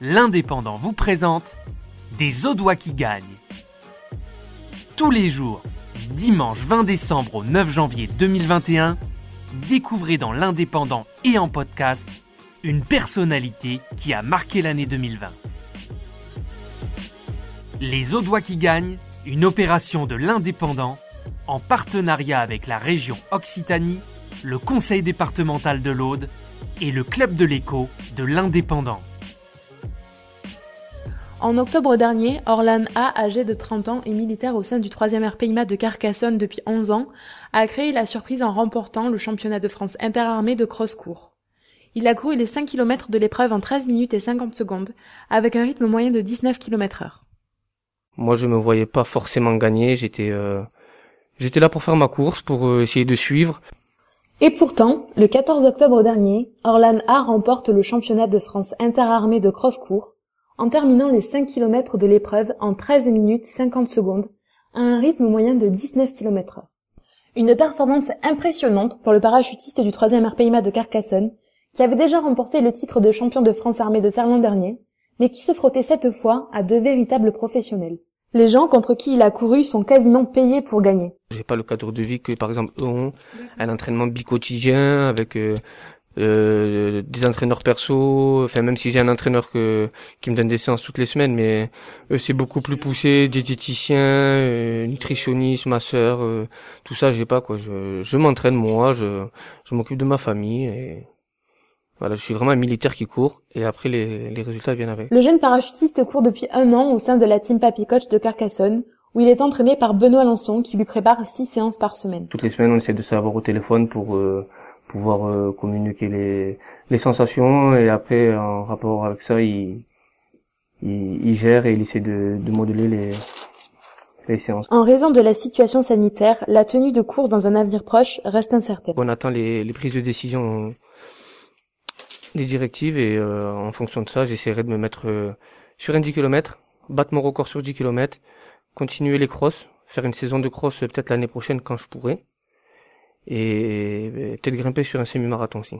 l'Indépendant vous présente des Audois qui gagnent. Tous les jours, dimanche 20 décembre au 9 janvier 2021, découvrez dans l'Indépendant et en podcast une personnalité qui a marqué l'année 2020. Les Audois qui gagnent, une opération de l'Indépendant en partenariat avec la région Occitanie, le conseil départemental de l'Aude et le club de l'écho de l'Indépendant. En octobre dernier, Orlan A, âgé de 30 ans et militaire au sein du 3e RPIMA de Carcassonne depuis 11 ans, a créé la surprise en remportant le championnat de France interarmé de cross-court. Il a couru les 5 km de l'épreuve en 13 minutes et 50 secondes, avec un rythme moyen de 19 km heure. Moi, je me voyais pas forcément gagner. J'étais, euh, j'étais là pour faire ma course, pour euh, essayer de suivre. Et pourtant, le 14 octobre dernier, Orlan A remporte le championnat de France interarmé de cross-court en terminant les 5 km de l'épreuve en 13 minutes 50 secondes à un rythme moyen de 19 km heure. Une performance impressionnante pour le parachutiste du 3e RPIMA de Carcassonne, qui avait déjà remporté le titre de champion de France armée de terre l'an dernier, mais qui se frottait cette fois à de véritables professionnels. Les gens contre qui il a couru sont quasiment payés pour gagner. J'ai pas le cadre de vie que par exemple eux ont, un entraînement bicotidien avec euh, euh, des entraîneurs perso. Enfin même si j'ai un entraîneur que, qui me donne des séances toutes les semaines, mais eux c'est beaucoup plus poussé, diététicien, euh, nutritionniste, ma sœur, euh, tout ça j'ai pas quoi. Je, je m'entraîne moi, je, je m'occupe de ma famille et voilà, je suis vraiment un militaire qui court et après les, les résultats viennent avec. Le jeune parachutiste court depuis un an au sein de la team Papy Coach de Carcassonne, où il est entraîné par Benoît Lançon qui lui prépare six séances par semaine. Toutes les semaines, on essaie de savoir au téléphone pour euh, pouvoir euh, communiquer les, les sensations et après, en rapport avec ça, il, il, il gère et il essaie de, de modeler les, les séances. En raison de la situation sanitaire, la tenue de course dans un avenir proche reste incertaine. On attend les, les prises de décision des directives et euh, en fonction de ça, j'essaierai de me mettre euh, sur un 10 km, battre mon record sur 10 km, continuer les crosses, faire une saison de cross euh, peut-être l'année prochaine quand je pourrai et peut-être grimper sur un semi-marathon aussi.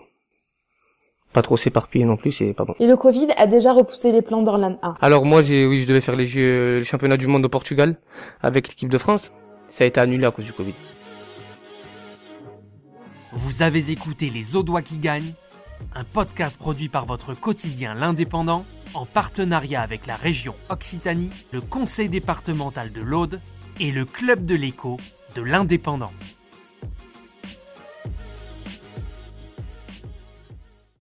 Pas trop s'éparpiller non plus, c'est pas bon. Et le Covid a déjà repoussé les plans d'Orlan A. Alors moi, j'ai oui, je devais faire les, jeux, les championnats du monde au Portugal avec l'équipe de France. Ça a été annulé à cause du Covid. Vous avez écouté Les Audois qui gagnent, un podcast produit par votre quotidien L'Indépendant en partenariat avec la région Occitanie, le conseil départemental de l'Aude et le club de l'écho de l'Indépendant.